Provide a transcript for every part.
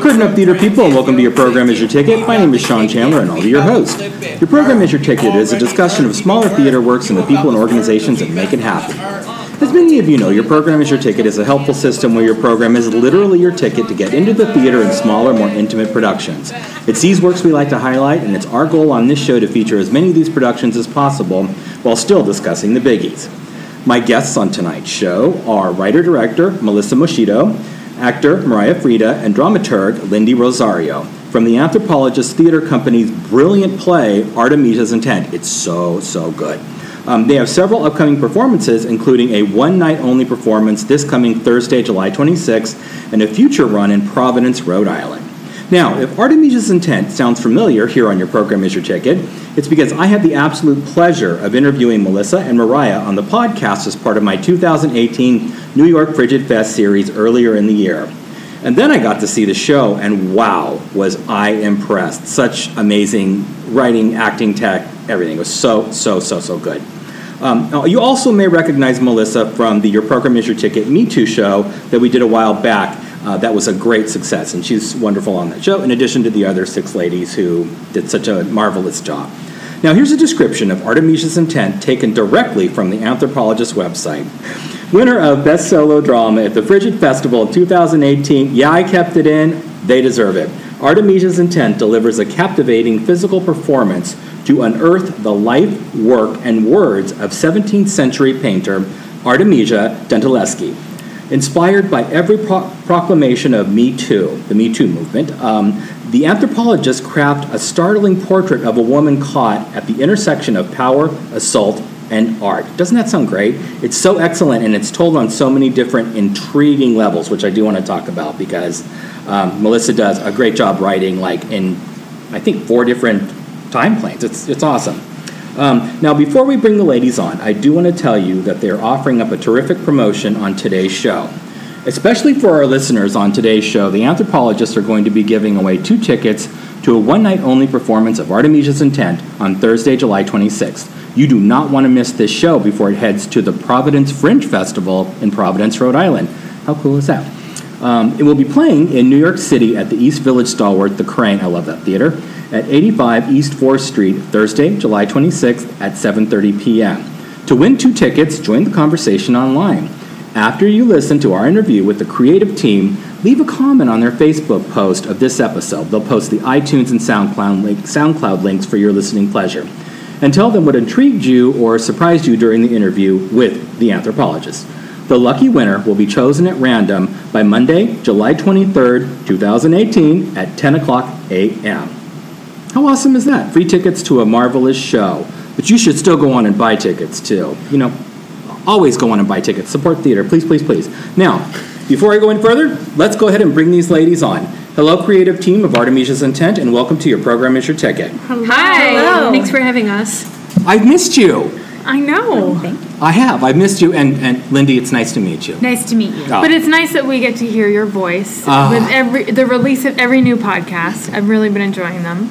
Good enough, theater people, and welcome to your program Is Your Ticket. My name is Sean Chandler, and I'll be your host. Your program Is Your Ticket is a discussion of smaller theater works and the people and organizations that make it happen. As many of you know, your program Is Your Ticket is a helpful system where your program is literally your ticket to get into the theater in smaller, more intimate productions. It's these works we like to highlight, and it's our goal on this show to feature as many of these productions as possible while still discussing the biggies. My guests on tonight's show are writer director Melissa Moschitto, actor Mariah Freda, and dramaturg Lindy Rosario from the Anthropologist Theater Company's brilliant play Artemisia's Intent. It's so, so good. Um, they have several upcoming performances, including a one night only performance this coming Thursday, July 26th, and a future run in Providence, Rhode Island. Now, if Artemisia's Intent sounds familiar here on your program Is Your Ticket, it's because I had the absolute pleasure of interviewing Melissa and Mariah on the podcast as part of my 2018 New York Frigid Fest series earlier in the year. And then I got to see the show, and wow, was I impressed. Such amazing writing, acting, tech, everything. It was so, so, so, so good. Um, you also may recognize Melissa from the Your Program Is Your Ticket Me Too show that we did a while back. Uh, that was a great success, and she's wonderful on that show, in addition to the other six ladies who did such a marvelous job. Now, here's a description of Artemisia's Intent taken directly from the Anthropologist website. Winner of Best Solo Drama at the Frigid Festival in 2018. Yeah, I kept it in. They deserve it. Artemisia's Intent delivers a captivating physical performance to unearth the life, work, and words of 17th century painter Artemisia Gentileschi. Inspired by every pro- proclamation of Me Too, the Me Too movement, um, the anthropologists craft a startling portrait of a woman caught at the intersection of power, assault, and art. Doesn't that sound great? It's so excellent and it's told on so many different intriguing levels, which I do want to talk about because um, Melissa does a great job writing, like in, I think, four different time planes. It's, it's awesome. Um, now, before we bring the ladies on, I do want to tell you that they're offering up a terrific promotion on today's show. Especially for our listeners on today's show, the anthropologists are going to be giving away two tickets to a one night only performance of Artemisia's Intent on Thursday, July 26th. You do not want to miss this show before it heads to the Providence Fringe Festival in Providence, Rhode Island. How cool is that? Um, it will be playing in New York City at the East Village Stalwart, The Kraine. I love that theater. At 85 East 4th Street, Thursday, July 26th at 7:30 p.m. To win two tickets, join the conversation online. After you listen to our interview with the creative team, leave a comment on their Facebook post of this episode. They'll post the iTunes and SoundCloud, link, SoundCloud links for your listening pleasure. And tell them what intrigued you or surprised you during the interview with the anthropologist. The lucky winner will be chosen at random by Monday, July 23rd, 2018 at 10 o'clock a.m. How awesome is that? Free tickets to a marvelous show. But you should still go on and buy tickets too. You know, always go on and buy tickets. Support theater, please, please, please. Now, before I go any further, let's go ahead and bring these ladies on. Hello, creative team of Artemisia's Intent, and welcome to your program Is Your Ticket. Hello. Hi. Hello. Thanks for having us. I've missed you. I know. I have. I've missed you, and, and Lindy, it's nice to meet you. Nice to meet you. Oh. But it's nice that we get to hear your voice Ah. with every the release of every new podcast. I've really been enjoying them.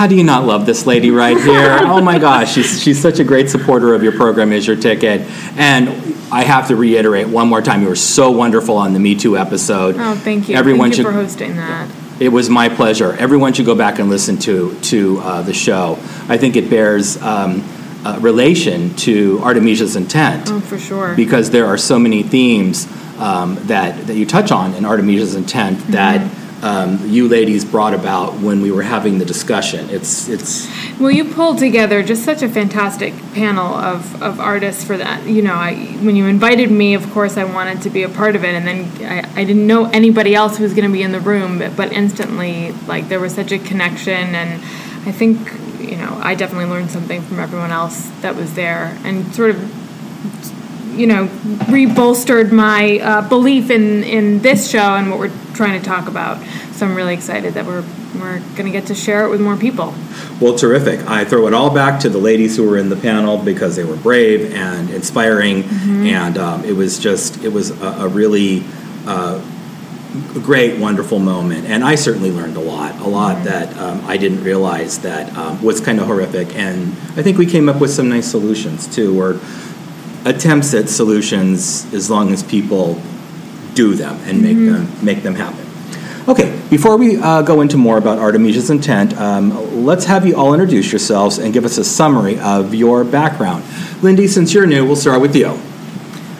How do you not love this lady right here? oh my gosh, she's, she's such a great supporter of your program, Is Your Ticket. And I have to reiterate one more time, you were so wonderful on the Me Too episode. Oh, thank you. Everyone thank you should, for hosting that. It was my pleasure. Everyone should go back and listen to, to uh, the show. I think it bears um, uh, relation to Artemisia's Intent. Oh, for sure. because there are so many themes um, that, that you touch on in Artemisia's intent Mm-hmm. that um, you ladies brought about when we were having the discussion. It's it's Well, you pulled together just such a fantastic panel of, of artists for that. You know, I, when you invited me, of course, I wanted to be a part of it, and then I, I didn't know anybody else who was going to be in the room, but, but instantly, like, there was such a connection, and I think, you know, I definitely learned something from everyone else that was there, and sort of, you know, rebolstered my uh, belief in, in this show and what we're trying to talk about. So I'm really excited that we're, we're going to get to share it with more people. Well, terrific. I throw it all back to the ladies who were in the panel because they were brave and inspiring, and um, it was just it was a, a really uh, great, wonderful moment. And I certainly learned a lot, a lot that um, I didn't realize that um, was kind of horrific. And I think we came up with some nice solutions too, or attempts at solutions as long as people do them and make them make them happen. Okay, before we uh, go into more about Artemisia's intent, um, let's have you all introduce yourselves and give us a summary of your background. Lindy, since you're new, we'll start with you.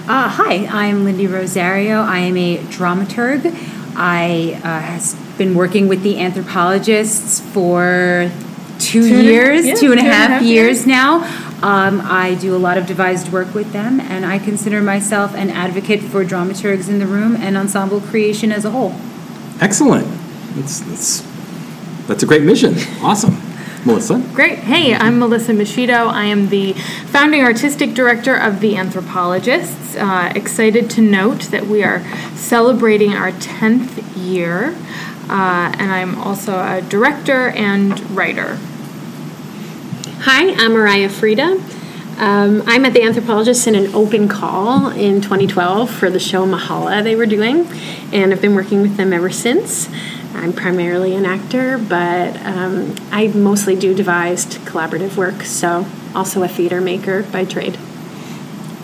Uh, hi, I'm Lindy Rosario. I am a dramaturg. I uh, has been working with the anthropologists for two, Two and a- years, yeah, two and a half years now. Um, I do a lot of devised work with them, and I consider myself an advocate for dramaturgs in the room and ensemble creation as a whole. Excellent. That's, that's, that's a great mission. Awesome. Melissa? Great. Hey, I'm Melissa Moschitto. I am the founding artistic director of The Anthropologists. Uh, excited to note that we are celebrating our 10th year, uh, and I'm also a director and writer. Hi, I'm Mariah Freda. Um, I met the anthropologists in an open call in 2012 for the show Mahala they were doing, and I've been working with them ever since. I'm primarily an actor, but um, I mostly do devised collaborative work, so also a theater maker by trade.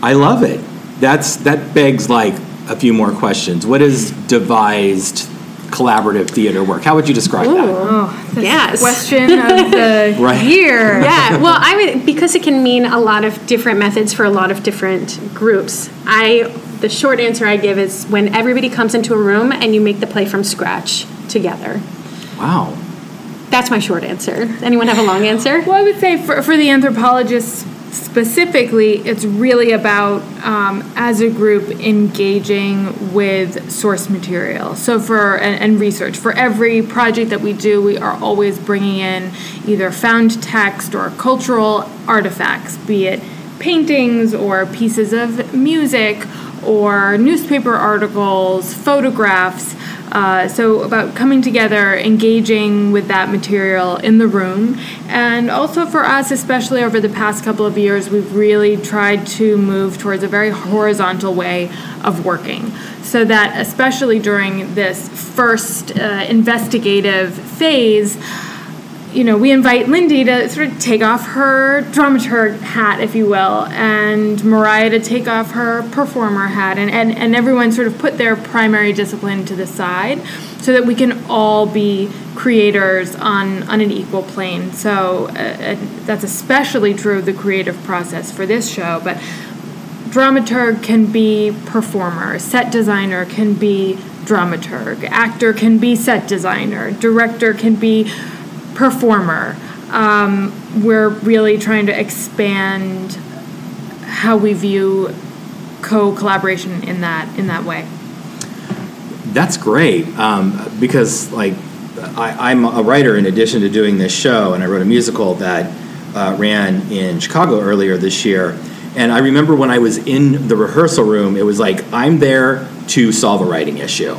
I love it. That's that begs like a few more questions. What is devised collaborative theater work? How would you describe that? Oh, this Yes. question of the Right. year. yeah, well, I would because it can mean a lot of different methods for a lot of different groups. I the short answer I give is when everybody comes into a room and you make the play from scratch together. Wow. That's my short answer. Anyone have a long answer? Well, I would say for, for the anthropologists specifically, it's really about, um, as a group, engaging with source material. So, for and, and research. For every project that we do, we are always bringing in either found text or cultural artifacts, be it paintings or pieces of music or newspaper articles, photographs. Uh, so, about coming together, engaging with that material in the room. And also for us, especially over the past couple of years, we've really tried to move towards a very horizontal way of working. So that, especially during this first uh, investigative phase, you know, we invite Lindy to sort of take off her dramaturg hat, if you will, and Mariah to take off her performer hat, and, and, and everyone sort of put their primary discipline to the side so that we can all be creators on, on an equal plane. So uh, that's especially true of the creative process for this show, but dramaturg can be performer, set designer can be dramaturg, actor can be set designer, director can be performer. Um, we're really trying to expand how we view co-collaboration in that in that way. That's great um, because, like, I, I'm a writer in addition to doing this show, and I wrote a musical that uh, ran in Chicago earlier this year. And I remember when I was in the rehearsal room, it was like I'm there to solve a writing issue,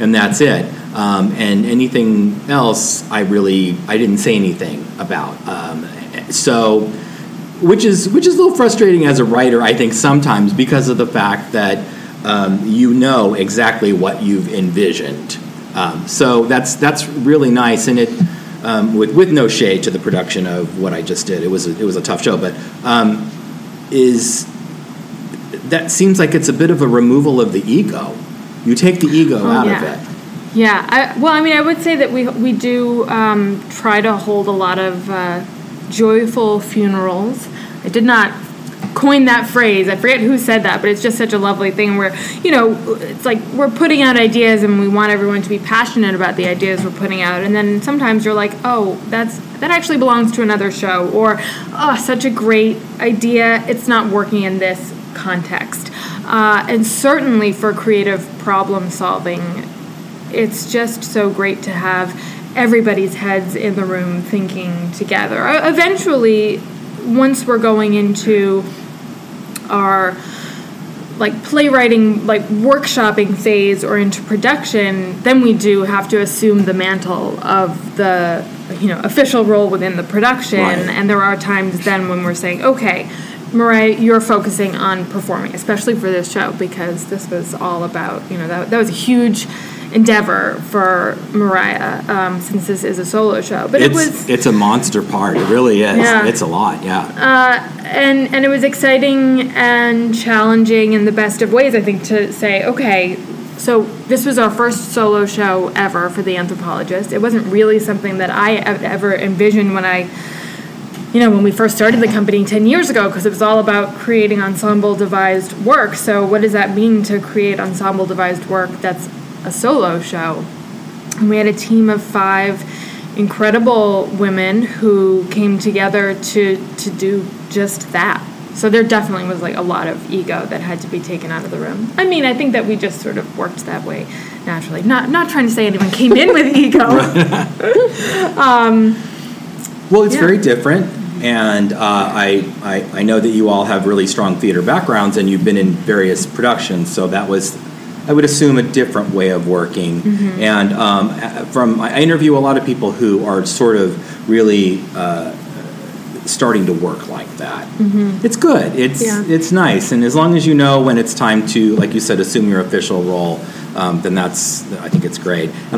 and that's it. Um, and anything else, I really I didn't say anything about. Um, so which is which is a little frustrating as a writer, I think sometimes because of the fact that um, you know exactly what you've envisioned. Um, so that's that's really nice, and it um, with with no shade to the production of what I just did. It was a, it was a tough show, but um, is that seems like it's a bit of a removal of the ego. You take the ego out Oh, yeah. of it. Yeah, I, well, I mean, I would say that we we do um, try to hold a lot of uh, joyful funerals. I did not coin that phrase. I forget who said that, but it's just such a lovely thing where, you know, it's like we're putting out ideas and we want everyone to be passionate about the ideas we're putting out. And then sometimes you're like, oh, that's that actually belongs to another show. Or, oh, such a great idea. It's not working in this context. Uh, and certainly for creative problem solving, it's just so great to have everybody's heads in the room thinking together. Uh, eventually, once we're going into our like playwriting like workshopping phase or into production then we do have to assume the mantle of the you know official role within the production Right. and there are times then when we're saying okay Mariah, you're focusing on performing, especially for this show, because this was all about, you know, that, that was a huge endeavor for Mariah, um, since this is a solo show. But it was, it's a monster part. It really is. Yeah. It's a lot. Yeah. and and it was exciting and challenging in the best of ways. I think to say, okay, so this was our first solo show ever for the anthropologist. It wasn't really something that I ever envisioned when I, you know, when we first started the company ten years ago, because it was all about creating ensemble devised work. So what does that mean to create ensemble devised work that's a solo show? And we had a team of five incredible women who came together to to do just that. So there definitely was like a lot of ego that had to be taken out of the room. I mean, I think that we just sort of worked that way naturally. Not not trying to say anyone came in with ego. Um, Well, it's very different, and uh, I, I I know that you all have really strong theater backgrounds, and you've been in various productions, so that was. I would assume a different way of working, Mm-hmm. and um, from I interview a lot of people who are sort of really uh, starting to work like that. It's good. It's Mm-hmm. Yeah. it's nice, and as long as you know when it's time to, like you said, assume your official role, um, then that's I think it's great. It's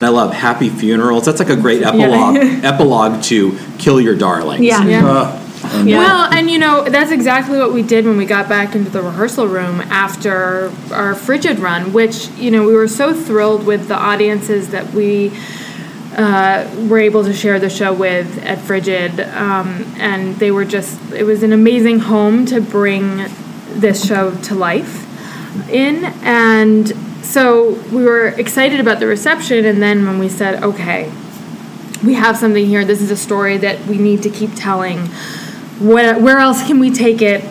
And I love Happy Funerals. That's like a great epilogue epilogue to Kill Your Darlings. Yeah. Yeah. Ugh. And Well, and you know, that's exactly what we did when we got back into the rehearsal room after our Frigid run, which, you know, we were so thrilled with the audiences that we uh, were able to share the show with at Frigid. Um, and they were just, it was an amazing home to bring this show to life in. And so we were excited about the reception. And then when we said, okay, we have something here. This is a story that we need to keep telling. Where, where else can we take it?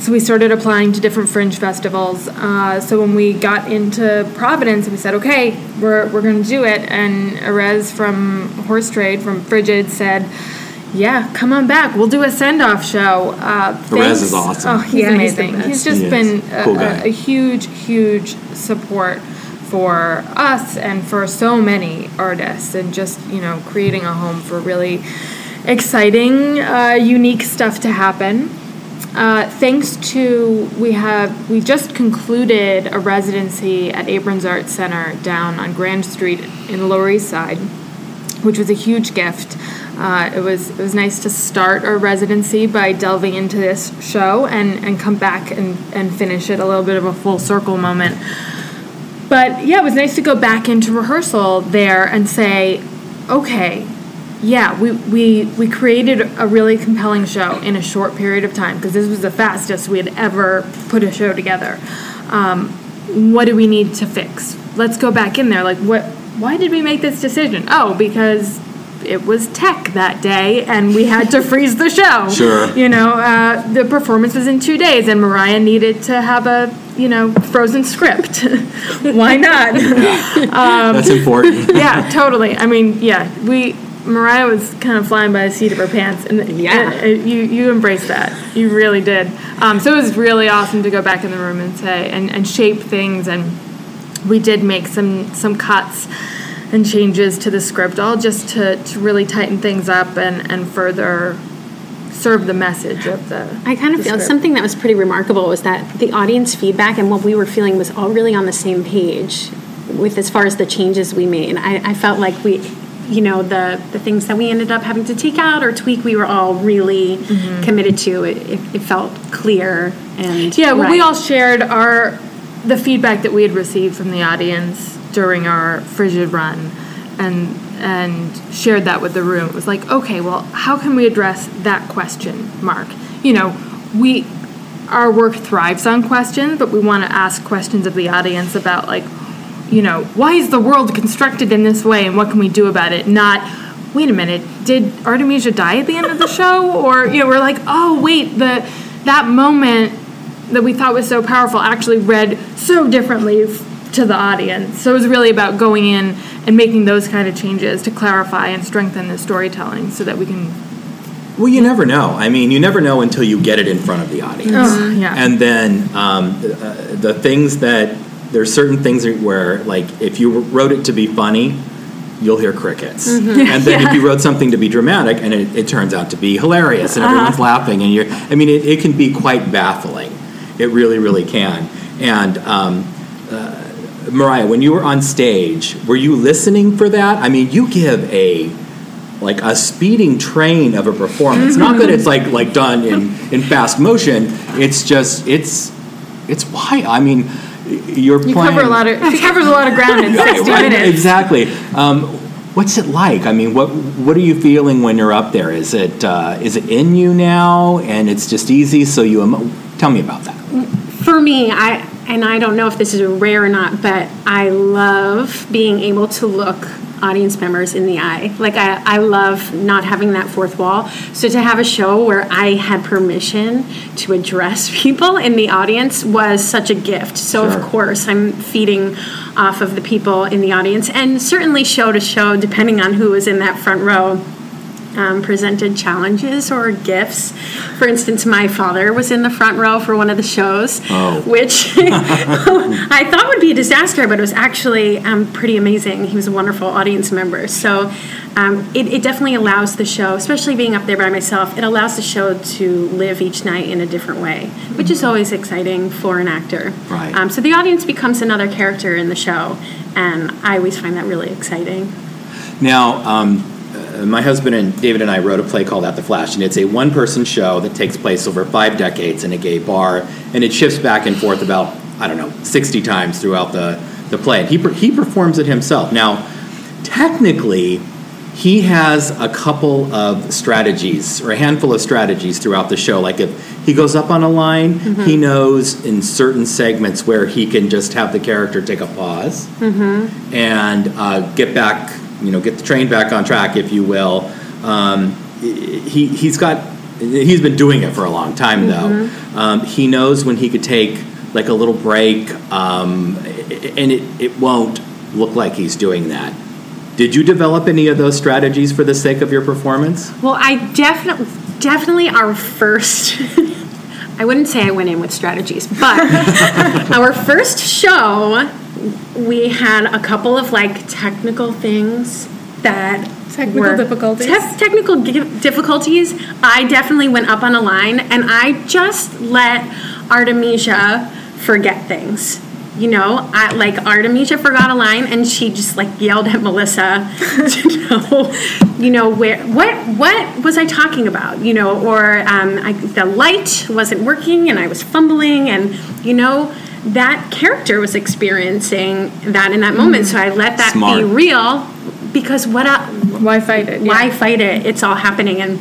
So we started applying to different fringe festivals. Uh, so when we got into Providence, we said, okay, we're, we're going to do it. And Erez from Horse Trade, from Frigid, said, yeah, come on back. We'll do a send off show. Uh, Erez thanks- is awesome. Oh, he's Yeah, amazing. best. he's just He been a, Cool a, a huge, huge support for us and for so many artists, and just you know creating a home for really exciting, uh, unique stuff to happen. Uh, thanks to we have we just concluded a residency at Abrons Art Center down on Grand Street in Lower East Side, which was a huge gift. Uh, it was it was nice to start our residency by delving into this show and, and come back and, and finish it a little bit of a full circle moment. But yeah, it was nice to go back into rehearsal there and say, okay, yeah, we, we, we created a really compelling show in a short period of time because this was the fastest we had ever put a show together. Um, what do we need to fix? Let's go back in there. Like, what? Why did we make this decision? Oh, because it was tech that day and we had to freeze the show. Sure. You know, uh, the performance was in two days and Mariah needed to have a, you know, frozen script. Why not? That's important. yeah, totally. I mean, yeah, we Mariah was kind of flying by the seat of her pants, and Yeah. and, uh, you you embraced that. You really did. Um, so it was really awesome to go back in the room and say and, and shape things, and we did make some some cuts and changes to the script, all just to, to really tighten things up and and further serve the message of the. I kind of feel script. something that was pretty remarkable was that the audience feedback and what we were feeling was all really on the same page with as far as the changes we made. I, I felt like we, you know, the the things that we ended up having to take out or tweak, we were all really mm-hmm. committed to. It, it, it felt clear and Yeah, well, we all shared our the feedback that we had received from the audience during our frigid run, and and shared that with the room. It was like, okay, well, how can we address that question, Mark? You know, we our work thrives on questions, but we want to ask questions of the audience about like, you know, why is the world constructed in this way, and what can we do about it? Not. Wait a minute. Did Artemisia die at the end of the show? Or you know, we're like, oh wait, the that moment that we thought was so powerful actually read so differently to the audience. So it was really about going in and making those kind of changes to clarify and strengthen the storytelling so that we can. Well, you never know. I mean, you never know until you get it in front of the audience. Ugh, yeah. And then um, uh, the things that there's certain things where, like, if you wrote it to be funny, you'll hear crickets. And then if you wrote something to be dramatic and it, it turns out to be hilarious and everyone's laughing, and you're, I mean, it, it can be quite baffling. It really, really can. And um, Mariah, when you were on stage, were you listening for that? I mean, you give a like a speeding train of a performance. Not that it's like like done in in fast motion. It's just it's it's why I mean you're You playing cover a lot of. She covers a lot of ground in 60 right, minutes. Exactly. Um, what's it like? I mean, what what are you feeling when you're up there? Is it uh, is it in you now, and it's just easy? So you emo- tell me about that. for me, I and I don't know if this is rare or not, but I love being able to look audience members in the eye. Like I, I love not having that fourth wall. So to have a show where I had permission to address people in the audience was such a gift. So Sure. of course I'm feeding off of the people in the audience and certainly show to show, depending on who was in that front row um, presented challenges or gifts. For instance, my father was in the front row for one of the shows, Oh. which I thought would be a disaster, but it was actually um, pretty amazing. He was a wonderful audience member. So um, it, it definitely allows the show, especially being up there by myself, it allows the show to live each night in a different way, which is always exciting for an actor. Right. Um, so the audience becomes another character in the show, and I always find that really exciting. Now, um, Uh, my husband and David and I wrote a play called At the Flash, and it's a one person show that takes place over five decades in a gay bar, and it shifts back and forth about, I don't know, 60 times throughout the, the play. And he, he performs it himself. Now, technically, he has a couple of strategies or a handful of strategies throughout the show. Like if he goes up on a line, mm-hmm. he knows in certain segments where he can just have the character take a pause mm-hmm. and uh, get back, you know, get the train back on track, if you will. Um, he he's got he's been doing it for a long time though. Um, he knows when he could take like a little break, um, and it it won't look like he's doing that. Did you develop any of those strategies for the sake of your performance? Well, I definitely, definitely our first. I wouldn't say I went in with strategies, but our first show, we had a couple of like technical things that Technical difficulties? Te- technical difficulties. I definitely went up on a line, and I just let Artemisia forget things. You know, I, like Artemisia forgot a line, and she just like yelled at Melissa to know, you know, where what what was I talking about? You know, or um, I, the light wasn't working, and I was fumbling, and you know. That character was experiencing that in that moment, so I let that Smart. be real because what I, Why fight it? why Yeah. fight it? It's all happening. And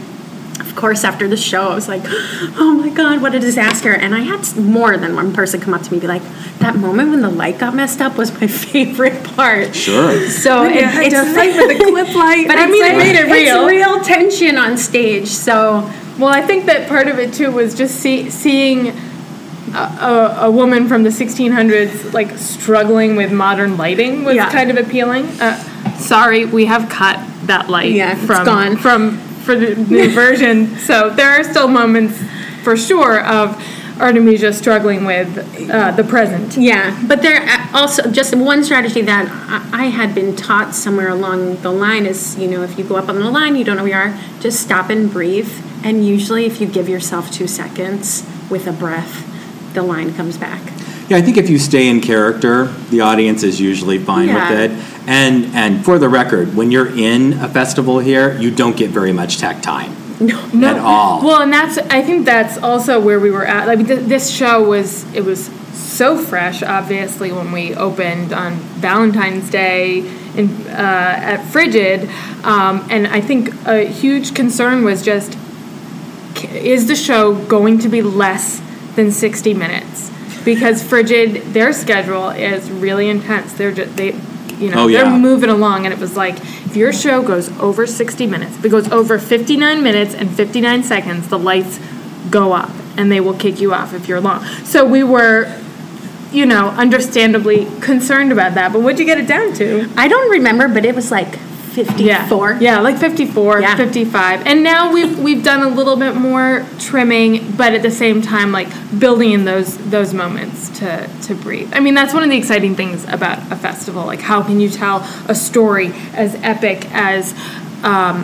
of course, after the show, I was like, oh my God, what a disaster. And I had more than one person come up to me and be like, that moment when the light got messed up was my favorite part. Sure. So Yeah, I it's just fight with the clip light. But I mean, like, it made it real. It's real tension on stage. So Well, I think that part of it too was just see, seeing a, a, woman from the 1600s like struggling with modern lighting was Yeah. kind of appealing. Uh, sorry, we have cut that light Yeah, it's from gone. from for the new version. So there are still moments for sure of Artemisia struggling with uh, the present. Yeah, but there uh, also just one strategy that I had been taught somewhere along the line is you know if you go up on the line you don't know where you are just stop and breathe And usually, if you give yourself two seconds with a breath, the line comes back. Yeah, I think if you stay in character, the audience is usually fine Yeah. with it. And and for the record, when you're in a festival here, you don't get very much tech time no, at all. Well, and that's I think that's also where we were at. Like th- this show was it was so fresh. Obviously, when we opened on Valentine's Day in uh, at Frigid, um, and I think a huge concern was just is the show going to be less than sixty minutes? Because Frigid, their schedule is really intense. They're just they. You know, Oh, they're moving along, and it was like if your show goes over 60 minutes, if it goes over 59 minutes and 59 seconds, the lights go up and they will kick you off if you're long. So we were, you know, understandably concerned about that. But what'd you get it down to? I don't remember, but it was like 54. Yeah, like 54, Yeah. 55. And now we've we've done a little bit more trimming, but at the same time like building in those those moments to to breathe. I mean, that's one of the exciting things about a festival. Like how can you tell a story as epic as um,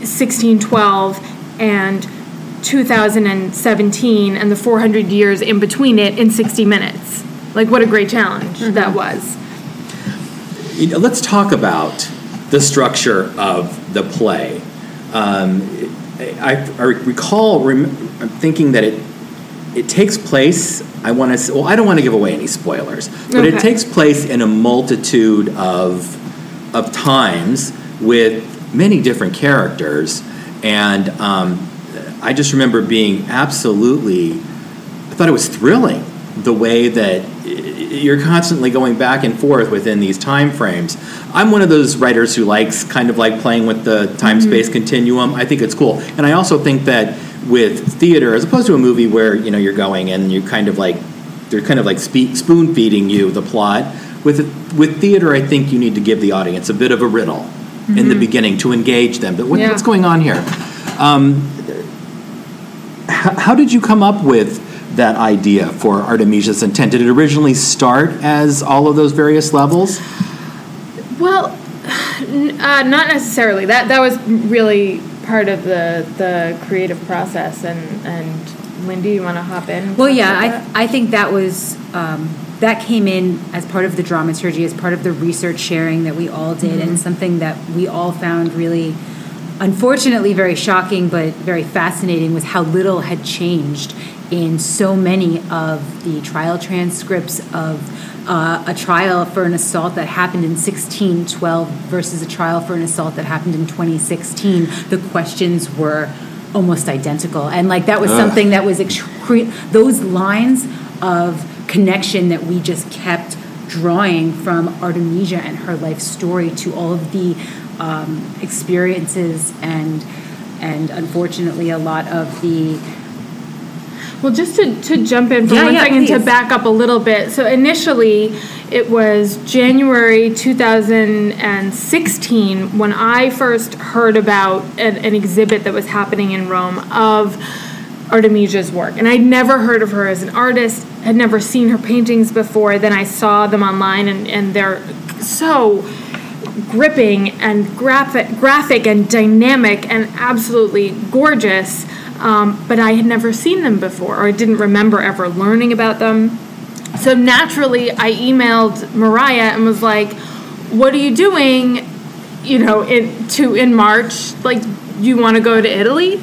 1612 and 2017 and the 400 years in between it in 60 minutes. Like what a great challenge that was. You know, let's talk about the structure of the play. Um, I, I recall rem- thinking that it it takes place. I want to. Well, I don't want to give away any spoilers, but it takes place in a multitude of of times with many different characters, and um, I just remember being absolutely. I thought it was thrilling the way that you're constantly going back and forth within these time frames. I'm one of those writers who likes kind of like playing with the time space continuum. I think it's cool. And I also think that with theater, as opposed to a movie where, you know, you're going and you kind of like, they're kind of like spe- spoon feeding you the plot. With, with theater, I think you need to give the audience a bit of a riddle in the beginning to engage them. But what, Yeah. what's going on here? Um, how, how did you come up with that idea for Artemisia's intent? Did it originally start as all of those various levels? Well, uh, not necessarily. That that was really part of the the creative process. And and Lindy, you want to hop in? Well, yeah, about that? I, I think that was um, that came in as part of the dramaturgy, as part of the research sharing that we all did, Mm-hmm. and something that we all found really, unfortunately, very shocking but very fascinating was how little had changed in so many of the trial transcripts of uh, a trial for an assault that happened in 1612 versus a trial for an assault that happened in 2016. The questions were almost identical, and like that was Ugh. something that was excre- those lines of connection that we just kept drawing from Artemisia and her life story to all of the um, experiences and and unfortunately a lot of the Well, just to, to jump in for Yeah, one yeah, second to back up a little bit. So initially, it was January 2016 when I first heard about an, an exhibit that was happening in Rome of Artemisia's work. And I'd never heard of her as an artist, had never seen her paintings before. Then I saw them online, and, and they're so gripping and graphic, graphic and dynamic and absolutely gorgeous. Um, but I had never seen them before, or I didn't remember ever learning about them. So naturally, I emailed Mariah and was like, "What are you doing? You know, in to in March? Like, you want to go to Italy?"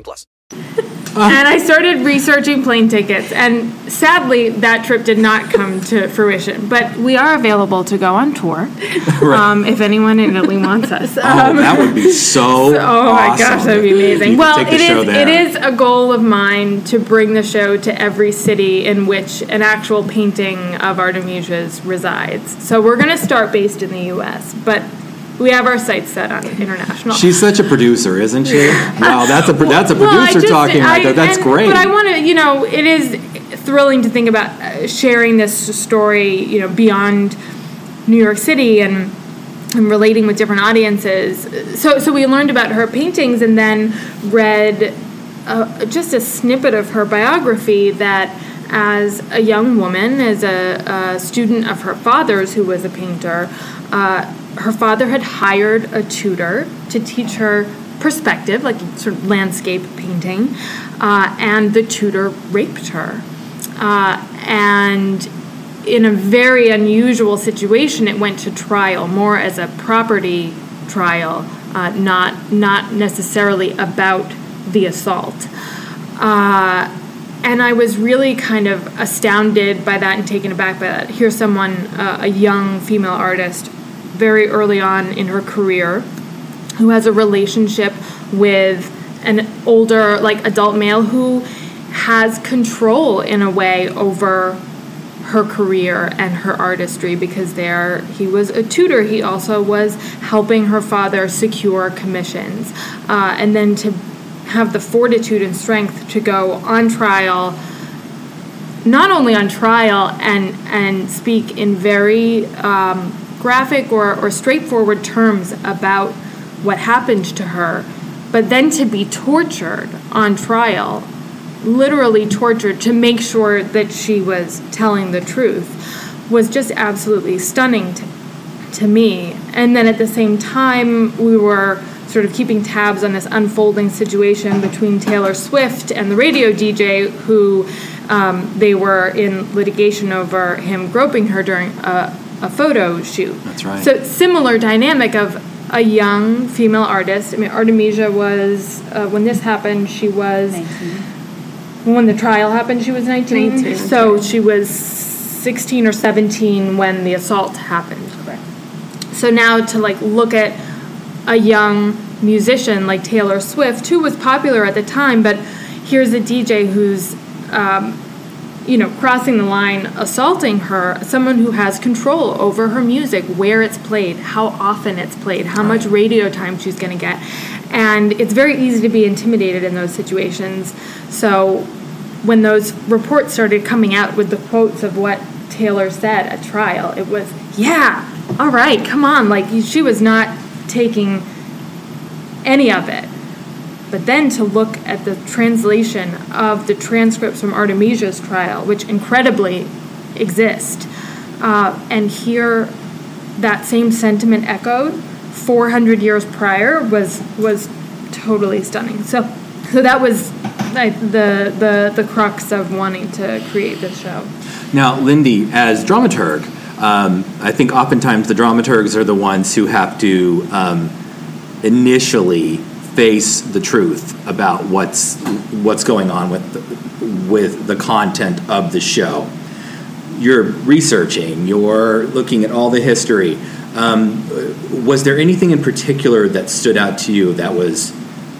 plus. and I started researching plane tickets, and sadly, that trip did not come to fruition. But we are available to go on tour um, if anyone in Italy wants us. Oh, Um, that would be so. Oh my awesome gosh, that'd be amazing. Well, take the it show is there. it is a goal of mine to bring the show to every city in which an actual painting of Artemisia's resides. So we're going to start based in the U.S., but we have our sights set on international. She's such a producer, isn't she? Wow, that's a that's a Well, producer just- talking right there. That's and- great. But I want to, you know, it is thrilling to think about uh, sharing this story, you know, beyond New York City and and relating with different audiences. So so we learned about her paintings and then read uh, just a snippet of her biography that as a young woman, as a, a student of her father's, who was a painter, uh, her father had hired a tutor to teach her perspective, like sort of landscape painting, uh, and the tutor raped her. Uh, and in a very unusual situation, it went to trial more as a property trial, uh, not not necessarily about the assault. Uh, and I was really kind of astounded by that and taken aback by that. Here's someone, uh, a young female artist, very early on in her career, who has a relationship with an older, like adult male who has control in a way over her career and her artistry because there he was a tutor. He also was helping her father secure commissions uh, and then to have the fortitude and strength to go on trial not only on trial and and speak in very um, graphic or, or straightforward terms about what happened to her but then to be tortured on trial literally tortured to make sure that she was telling the truth was just absolutely stunning to, to me. And then at the same time, we were sort of keeping tabs on this unfolding situation between Taylor Swift and the radio DJ, who um, they were in litigation over him groping her during a, a photo shoot. That's right. So similar dynamic of a young female artist. I mean, Artemisia was uh, when this happened. She was when the trial happened. She was 19. 19, so she was 16 or 17 when the assault happened. Correct. So now to like look at a young musician like Taylor Swift, who was popular at the time, but here's a DJ who's um, you know, crossing the line, assaulting her, someone who has control over her music, where it's played, how often it's played, how much radio time she's going to get. And it's very easy to be intimidated in those situations. So when those reports started coming out with the quotes of what Taylor said at trial, it was, yeah, all right, come on. Like, she was not taking any of it. But then to look at the translation of the transcripts from Artemisia's trial, which incredibly exist, uh, and hear that same sentiment echoed 400 years prior was was totally stunning. So, so that was like, the the the crux of wanting to create this show. Now, Lindy, as dramaturg, um, I think oftentimes the dramaturgs are the ones who have to um, initially face the truth about what's what's going on with the, with the content of the show. You're researching. You're looking at all the history. Um, was there anything in particular that stood out to you that was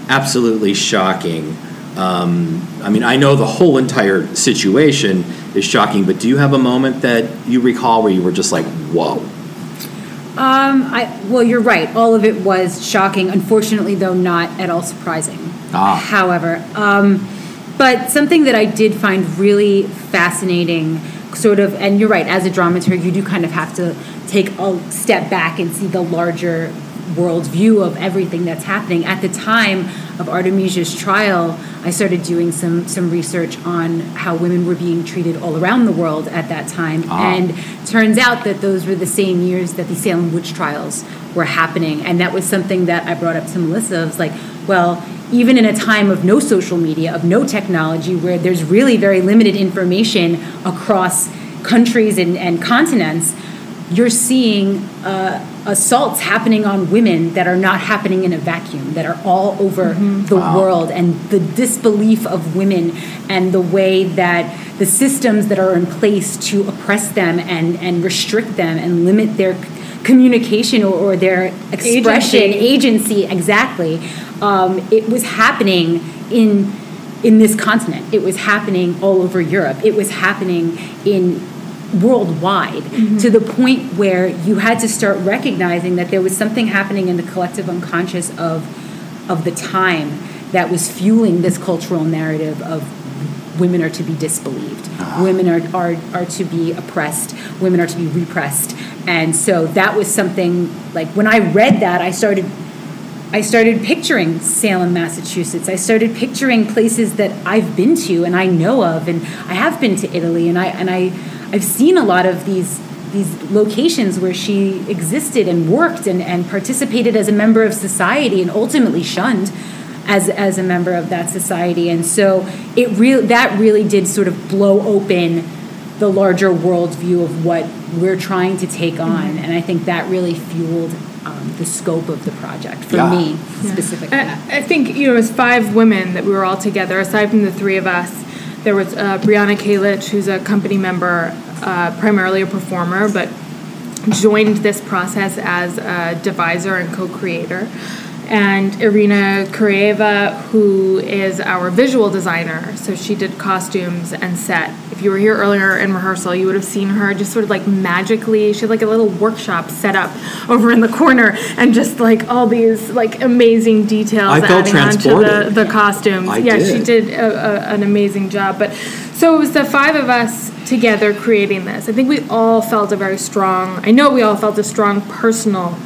absolutely shocking? Um, I mean, I know the whole entire situation is shocking, but do you have a moment that you recall where you were just like, "Whoa"? Um, I well, you're right. All of it was shocking. Unfortunately, though, not at all surprising. Ah. However, um, but something that I did find really fascinating, sort of, and you're right. As a dramaturg, you do kind of have to take a step back and see the larger world view of everything that's happening. At the time of Artemisia's trial, I started doing some some research on how women were being treated all around the world at that time, Ah. and turns out that those were the same years that the Salem witch trials were happening, and that was something that I brought up to Melissa. I was like, well. Even in a time of no social media, of no technology, where there's really very limited information across countries and, and continents, you're seeing uh, assaults happening on women that are not happening in a vacuum, that are all over the Wow. world, and the disbelief of women and the way that the systems that are in place to oppress them and, and restrict them and limit their communication or, or their expression, agency, exactly. Um, it was happening in in this continent. It was happening all over Europe. It was happening in worldwide mm-hmm. to the point where you had to start recognizing that there was something happening in the collective unconscious of of the time that was fueling this cultural narrative of women are to be disbelieved. Uh-huh. Women are, are are to be oppressed. Women are to be repressed. And so that was something like when i read that i started I started picturing Salem, Massachusetts. I started picturing places that I've been to and I know of, and I have been to Italy, and I and I I've seen a lot of these these locations where she existed and worked and, and participated as a member of society and ultimately shunned as as a member of that society. And so it really that really did sort of blow open the larger worldview of what we're trying to take on. Mm-hmm. And I think that really fueled um, the scope of the project for Yeah. me specifically. I, I think you know, it was five women that we were all together. Aside from the three of us, there was uh, Brianna Kalich, who's a company member, uh, primarily a performer, but joined this process as a deviser and co-creator. And Irina Kureva, who is our visual designer, so she did costumes and set. If you were here earlier in rehearsal, you would have seen her just sort of like magically. She had like a little workshop set up over in the corner, and just like all these like amazing details I felt adding onto the, the costumes. I yeah, she did. did a, a, an amazing job. But so it was the five of us together creating this. I think we all felt a very strong. I know we all felt a strong personal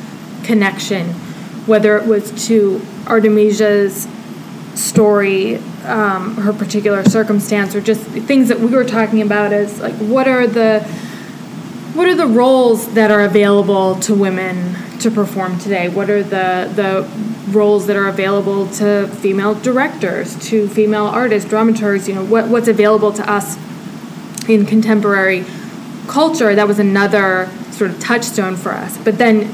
connection, whether it was to Artemisia's story, um, her particular circumstance, or just things that we were talking about as like what are the what are the roles that are available to women to perform today? What are the the roles that are available to female directors, to female artists, dramaturgs? You know, what what's available to us in contemporary culture? That was another sort of touchstone for us. But then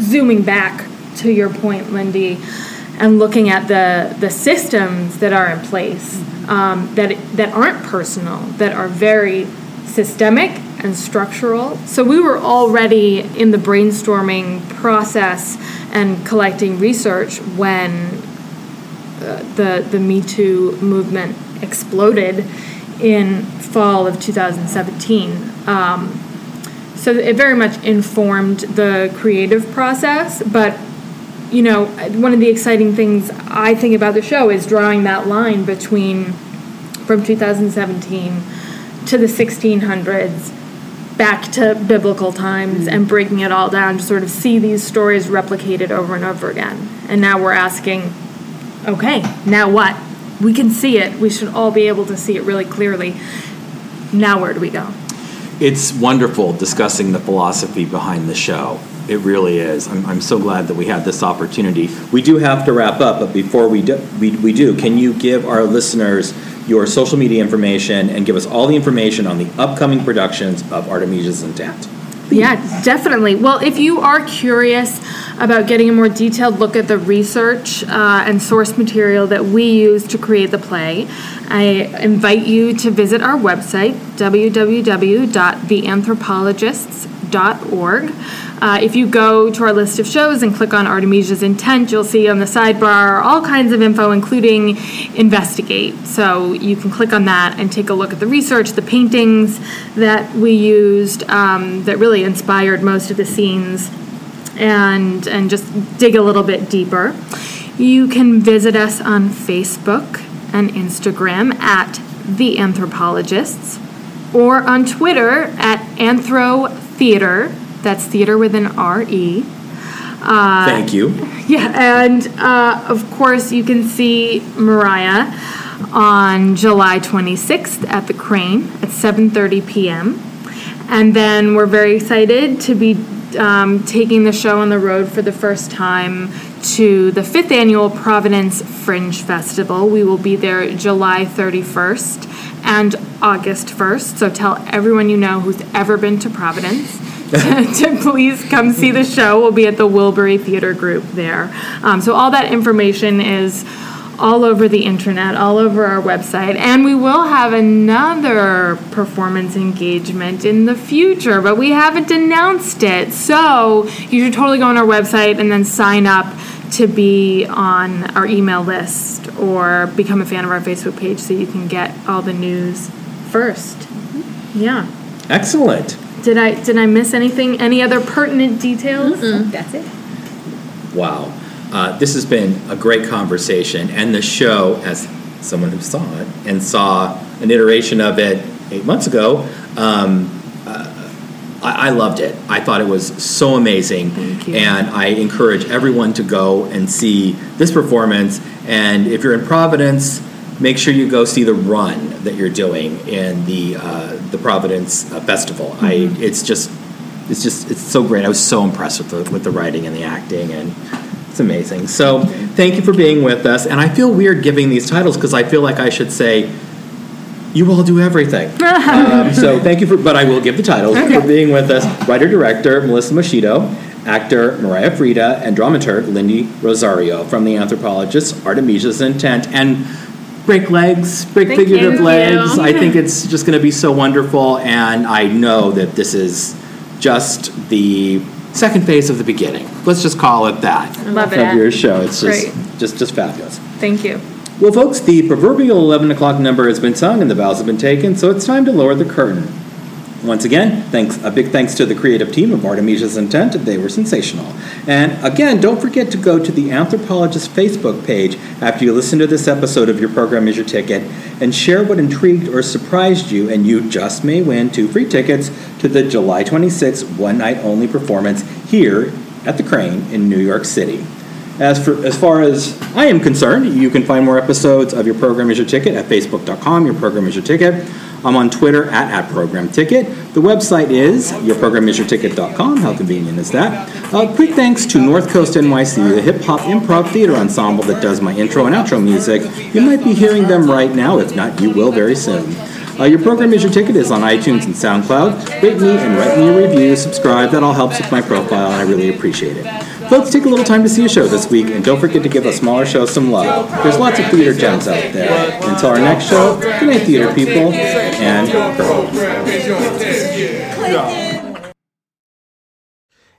zooming back to your point, Lindy, and looking at the the systems that are in place um, that that aren't personal, that are very systemic and structural. So we were already in the brainstorming process and collecting research when uh, the the Me Too movement exploded in fall of 2017. Um, so it very much informed the creative process, but you know, one of the exciting things I think about the show is drawing that line between from 2017 to the 1600s back to biblical times and breaking it all down to sort of see these stories replicated over and over again. And now we're asking, okay, now what? We can see it. We should all be able to see it really clearly. Now where do we go? It's wonderful discussing the philosophy behind the show. It really is. I'm, I'm so glad that we had this opportunity. We do have to wrap up, but before we do, we, we do, can you give our listeners your social media information and give us all the information on the upcoming productions of Artemisia's Intent? Yeah, definitely. Well, if you are curious about getting a more detailed look at the research uh, and source material that we use to create the play, I invite you to visit our website, www.theanthropologists.org. Uh, if you go to our list of shows and click on Artemisia's Intent, you'll see on the sidebar all kinds of info, including Investigate. So you can click on that and take a look at the research, the paintings that we used um, that really inspired most of the scenes, and and just dig a little bit deeper. You can visit us on Facebook and Instagram at The Anthropologists or on Twitter at Anthro Theater. That's theater with an R E. Uh, Thank you. yeah, and uh, of course, you can see Mariah on July 26th at the Kraine at 7:30 p.m. And then we're very excited to be um, taking the show on the road for the first time to the fifth annual Providence Fringe Festival. We will be there July 31st and August 1st. So tell everyone you know who's ever been to Providence to please come see the show. We'll be at the Wilbury Theater Group there. Um, so all that information is all over the internet, all over our website, and we will have another performance engagement in the future, but we haven't announced it. So you should totally go on our website and then sign up to be on our email list or become a fan of our Facebook page so you can get all the news first. Yeah. Excellent. Did I did I miss anything? Any other pertinent details? That's it. Wow. Uh, this has been a great conversation, and the show, as someone who saw it and saw an iteration of it eight months ago, um, I, I loved it. I thought it was so amazing, and I encourage everyone to go and see this performance. And if you're in Providence, make sure you go see the run that you're doing in the uh, the Providence uh, Festival. I it's just it's just it's so great. I was so impressed with the with the writing and the acting and it's amazing. So thank you for being with us. And I feel weird giving these titles because I feel like I should say you all do everything. um, so thank you for, but I will give the titles Okay. for being with us. Writer director Melissa Moschitto, actor Mariah Freda, and dramaturg Lindy Rosario from The Anthropologist, Artemisia's Intent, and break legs, break Thank figurative you. legs. I think it's just going to be so wonderful, and I know that this is just the second phase of the beginning. Let's just call it that. I love of it. your show. It's just, just, just fabulous. Thank you. Well, folks, the proverbial 11 o'clock number has been sung and the vows have been taken, so it's time to lower the curtain. Once again, thanks a big thanks to the creative team of Artemisia's Intent. They were sensational. And again, don't forget to go to the Anthropologist Facebook page after you listen to this episode of Your Program is Your Ticket and share what intrigued or surprised you, and you just may win two free tickets to the July 26th one night only performance here at the Kraine in New York City. As for as far as I am concerned, you can find more episodes of Your Program Is Your Ticket at Facebook.com. Your Program Is Your Ticket. I'm on Twitter at, at Program Ticket. The website is yourprogramisyourticket.com. How convenient is that? Uh, quick thanks to North Coast NYC, the hip hop improv theater ensemble that does my intro and outro music. You might be hearing them right now. If not, you will very soon. Uh, your program is your ticket is on iTunes and SoundCloud. Rate me and write me a review. Subscribe. That all helps with my profile, I really appreciate it. Folks, take a little time to see a show this week, and don't forget to give a smaller show some love. There's lots of theater gems out there. Until our next show, good night, theater people, and